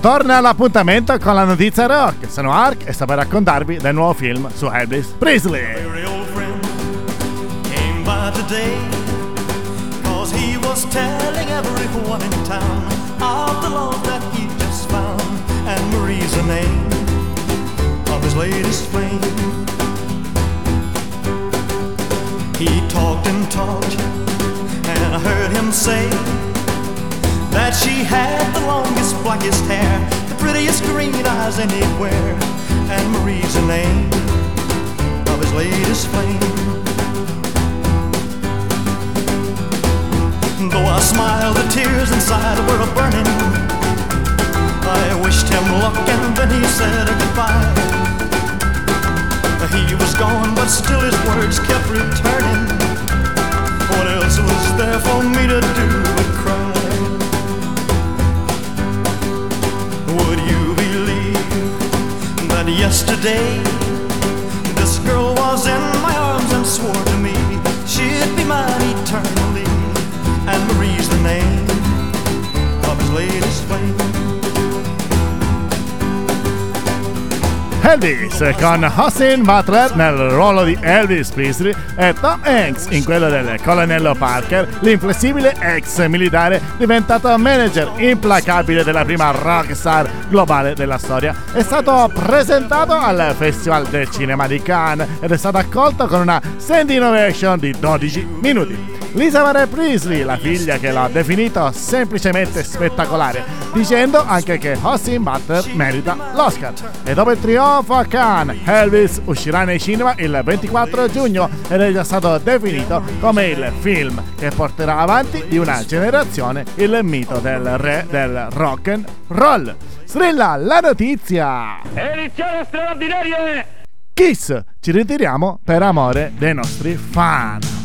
Torna all'appuntamento con la notizia rock. Sono Ark e sto per raccontarvi del nuovo film su Elvis Presley. He talked and talked, and I heard him say that she had the longest, blackest hair, the prettiest green eyes anywhere, and Marie's the name of his latest flame. Though I smiled, the tears inside were burning. I wished him luck and then he said goodbye. He was gone, but still his words kept returning. What else was there for me to do yesterday this girl was in my arms and swore to me she'd be mine eternally? And Marie's the name of his latest flame. Elvis con Austin Butler nel ruolo di Elvis Presley e Tom Hanks in quello del colonnello Parker, l'inflessibile ex militare diventato manager implacabile della prima rockstar globale della storia. È stato presentato al Festival del Cinema di Cannes ed è stato accolto con una standing ovation di 12 minuti. Lisa Marie Priestley, la figlia che l'ha definito semplicemente spettacolare, dicendo anche che Austin Butler merita l'Oscar. E dopo il trionfo a Cannes, Elvis uscirà nei cinema il 24 giugno ed è già stato definito come il film che porterà avanti di una generazione il mito del re del rock and roll. Strilla la notizia! Edizione straordinaria! Kiss! Ci ritiriamo per amore dei nostri fan.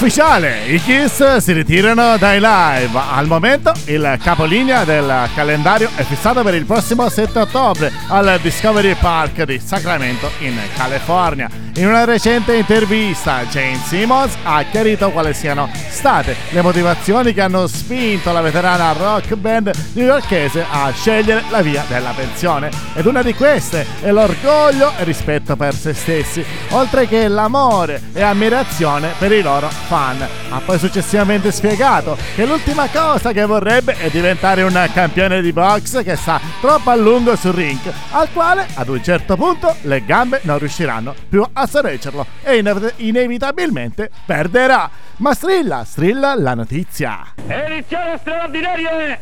Ufficiale, i Kiss si ritirano dai live. Al momento il capolinea del calendario è fissato per il prossimo 7 ottobre al Discovery Park di Sacramento in California. In una recente intervista Jane Simmons ha chiarito quali siano state le motivazioni che hanno spinto la veterana rock band newyorkese a scegliere la via della pensione. Ed una di queste è l'orgoglio e rispetto per se stessi, oltre che l'amore e ammirazione per i loro fan. Ha poi successivamente spiegato che l'ultima cosa che vorrebbe è diventare un campione di box che sta troppo a lungo sul ring, al quale ad un certo punto le gambe non riusciranno più a sorreggerlo e inev- inevitabilmente perderà. Ma strilla, strilla la notizia. Edizione straordinaria!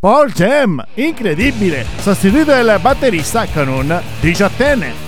Paul Jam, incredibile, sostituito il batterista con un diciottenne.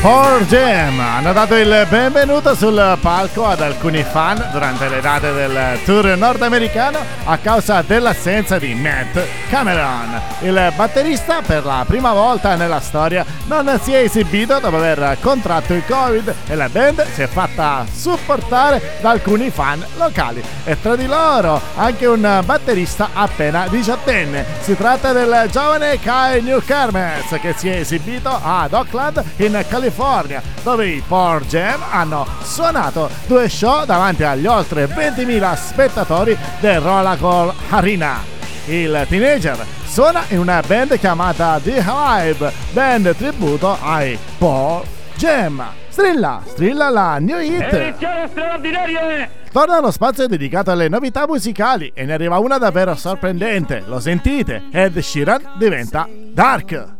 Power Jam hanno dato il benvenuto sul palco ad alcuni fan durante le date del tour nordamericano a causa dell'assenza di Matt Cameron. Il batterista per la prima volta nella storia non si è esibito dopo aver contratto il Covid e la band si è fatta supportare da alcuni fan locali e tra di loro anche un batterista appena diciottenne. Si tratta del giovane Kai Newkermes che si è esibito ad Oakland in California, dove i Power Jam hanno suonato due show davanti agli oltre 20.000 spettatori del Rolacol Arena. Il teenager suona in una band chiamata The Hive, band tributo ai Power Jam. Strilla, strilla la new hit! Edizione straordinaria! Torna lo spazio dedicato alle novità musicali e ne arriva una davvero sorprendente. Lo sentite? Ed Sheeran diventa Dark.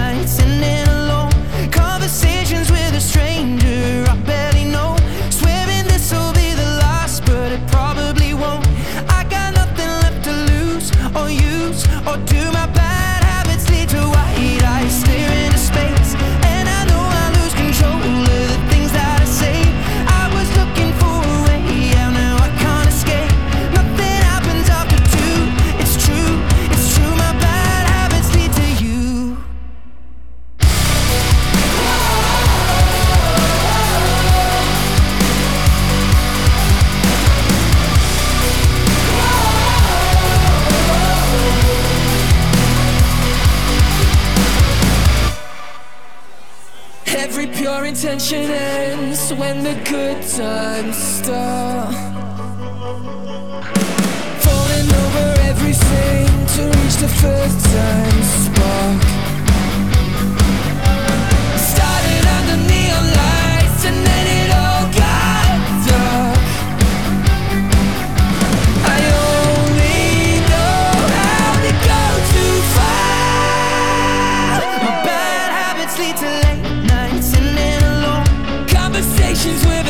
intention ends when the good times start. Falling over everything to reach the first time spark. Started under neon lights and then it all got dark. I only know how to go too far. My bad habits lead to questions will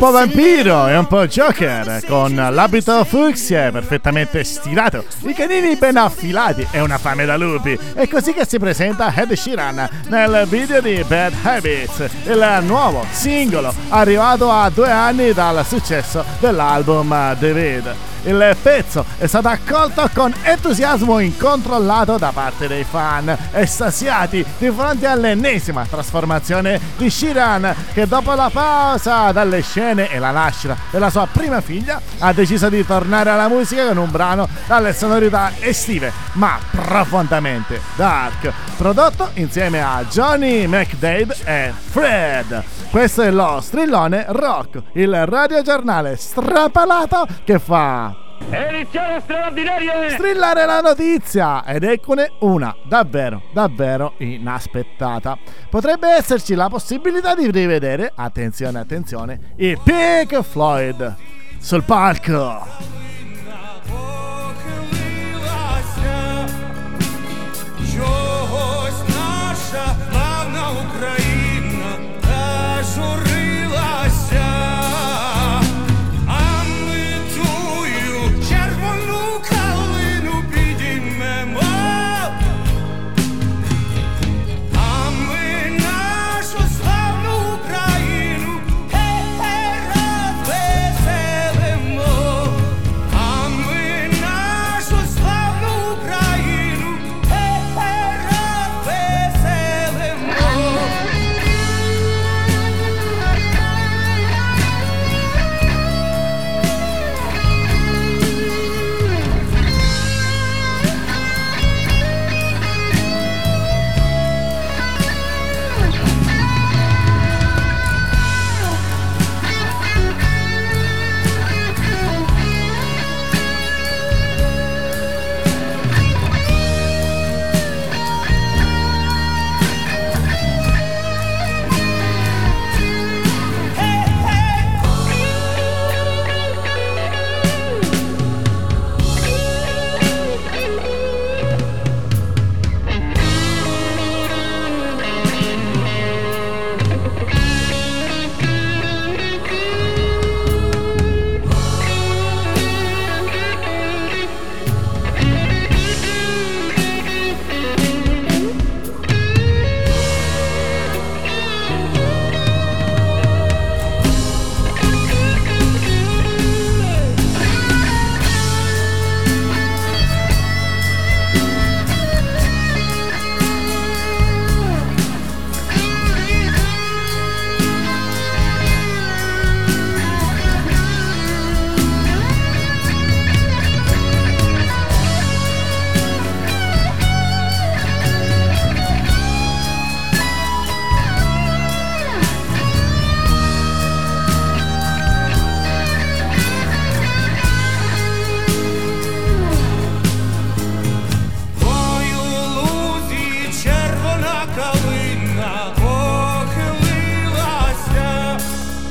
po' vampiro e un po' Joker, con l'abito fucsia perfettamente stilato, i canini ben affilati e una fame da lupi. È così che si presenta Ed Sheeran nel video di Bad Habits, il nuovo singolo arrivato a due anni dal successo dell'album David. Il pezzo è stato accolto con entusiasmo incontrollato da parte dei fan, estasiati di fronte all'ennesima trasformazione di Shiran, che dopo la pausa dalle scene e la nascita della sua prima figlia ha deciso di tornare alla musica con un brano dalle sonorità estive, ma profondamente dark, prodotto insieme a Johnny McDade e Fred. Questo è lo strillone rock, il radiogiornale strapalato che fa Edizione straordinaria! Strillare la notizia! Ed eccone una davvero, davvero inaspettata. Potrebbe esserci la possibilità di rivedere, attenzione, attenzione, i Pink Floyd sul palco.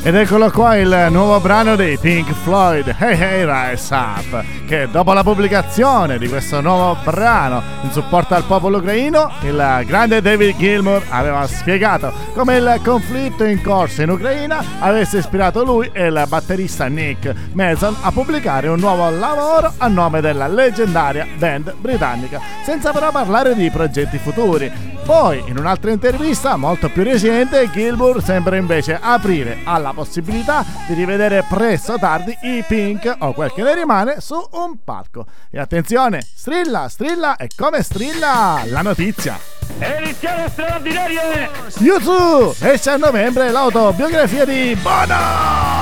Ed eccolo qua il nuovo brano dei Pink Floyd, Hey Hey Rise Up, che dopo la pubblicazione di questo nuovo brano in supporto al popolo ucraino, il grande David Gilmour aveva spiegato come il conflitto in corso in Ucraina avesse ispirato lui e il batterista Nick Mason a pubblicare un nuovo lavoro a nome della leggendaria band britannica, senza però parlare di progetti futuri. Poi, in un'altra intervista molto più recente, Gilmour sembra invece aprire alla possibilità di rivedere presto o tardi i Pink o quel che ne rimane su un palco. E attenzione, strilla, strilla e come strilla la notizia. Edizione straordinaria! YouTube esce a novembre l'autobiografia di Bono!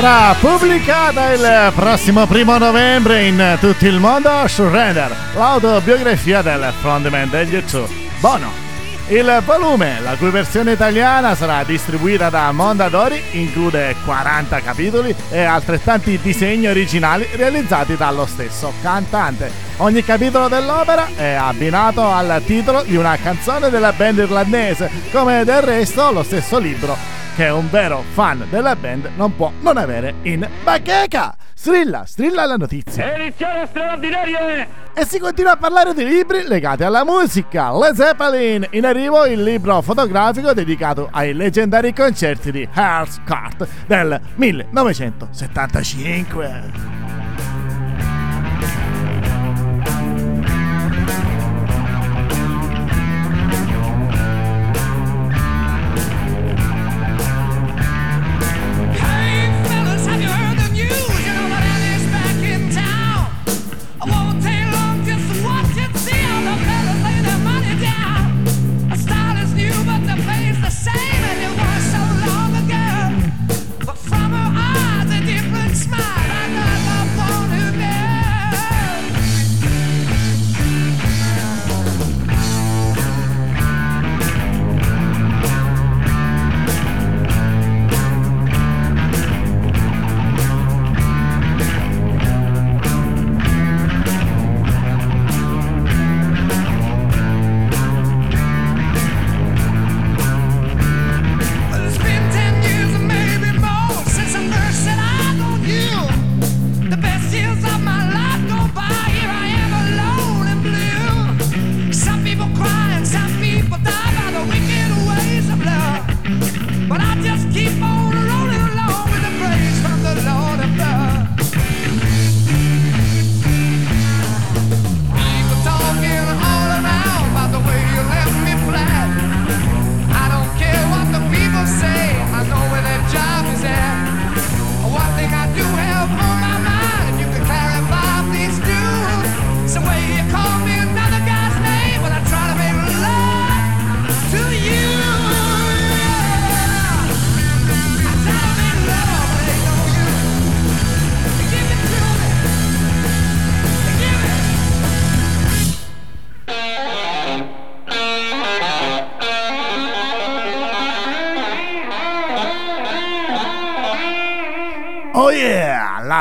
Sarà pubblicata il prossimo primo novembre in tutto il mondo Surrender, l'autobiografia del frontman degli U2, Bono. Il volume, la cui versione italiana sarà distribuita da Mondadori, include 40 capitoli e altrettanti disegni originali realizzati dallo stesso cantante. Ogni capitolo dell'opera è abbinato al titolo di una canzone della band irlandese, come del resto lo stesso libro che un vero fan della band non può non avere in bacheca. Strilla, strilla la notizia. Edizione straordinaria! E si continua a parlare di libri legati alla musica. Le Zeppelin, in arrivo il libro fotografico dedicato ai leggendari concerti di Hearst Cart del 1975.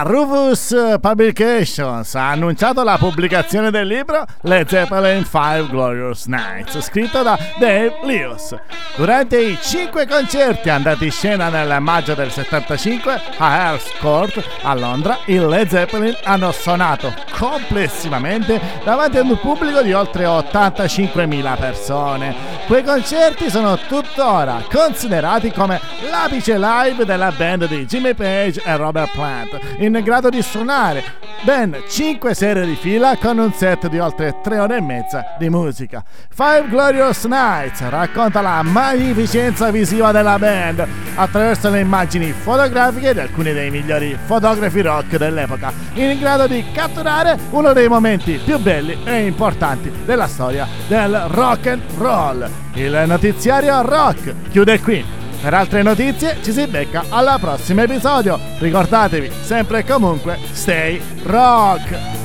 Rufus Publications ha annunciato la pubblicazione del libro Le Zeppelin 5 Glorious Nights, scritto da Dave Lewis. Durante i cinque concerti andati in scena nel maggio del 75 a Earls Court a Londra, i Led Zeppelin hanno suonato complessivamente davanti ad un pubblico di oltre 85.000 persone. Quei concerti sono tuttora considerati come l'apice live della band di Jimmy Page e Robert Plant, in grado di suonare ben 5 serie di fila con un set di oltre 3 ore e mezza di musica. Five Glorious Nights racconta la magnificenza visiva della band attraverso le immagini fotografiche di alcuni dei migliori fotografi rock dell'epoca, in grado di catturare uno dei momenti più belli e importanti della storia del rock and roll. Il notiziario rock chiude qui. Per altre notizie ci si becca al prossimo episodio. Ricordatevi sempre e comunque, stay rock!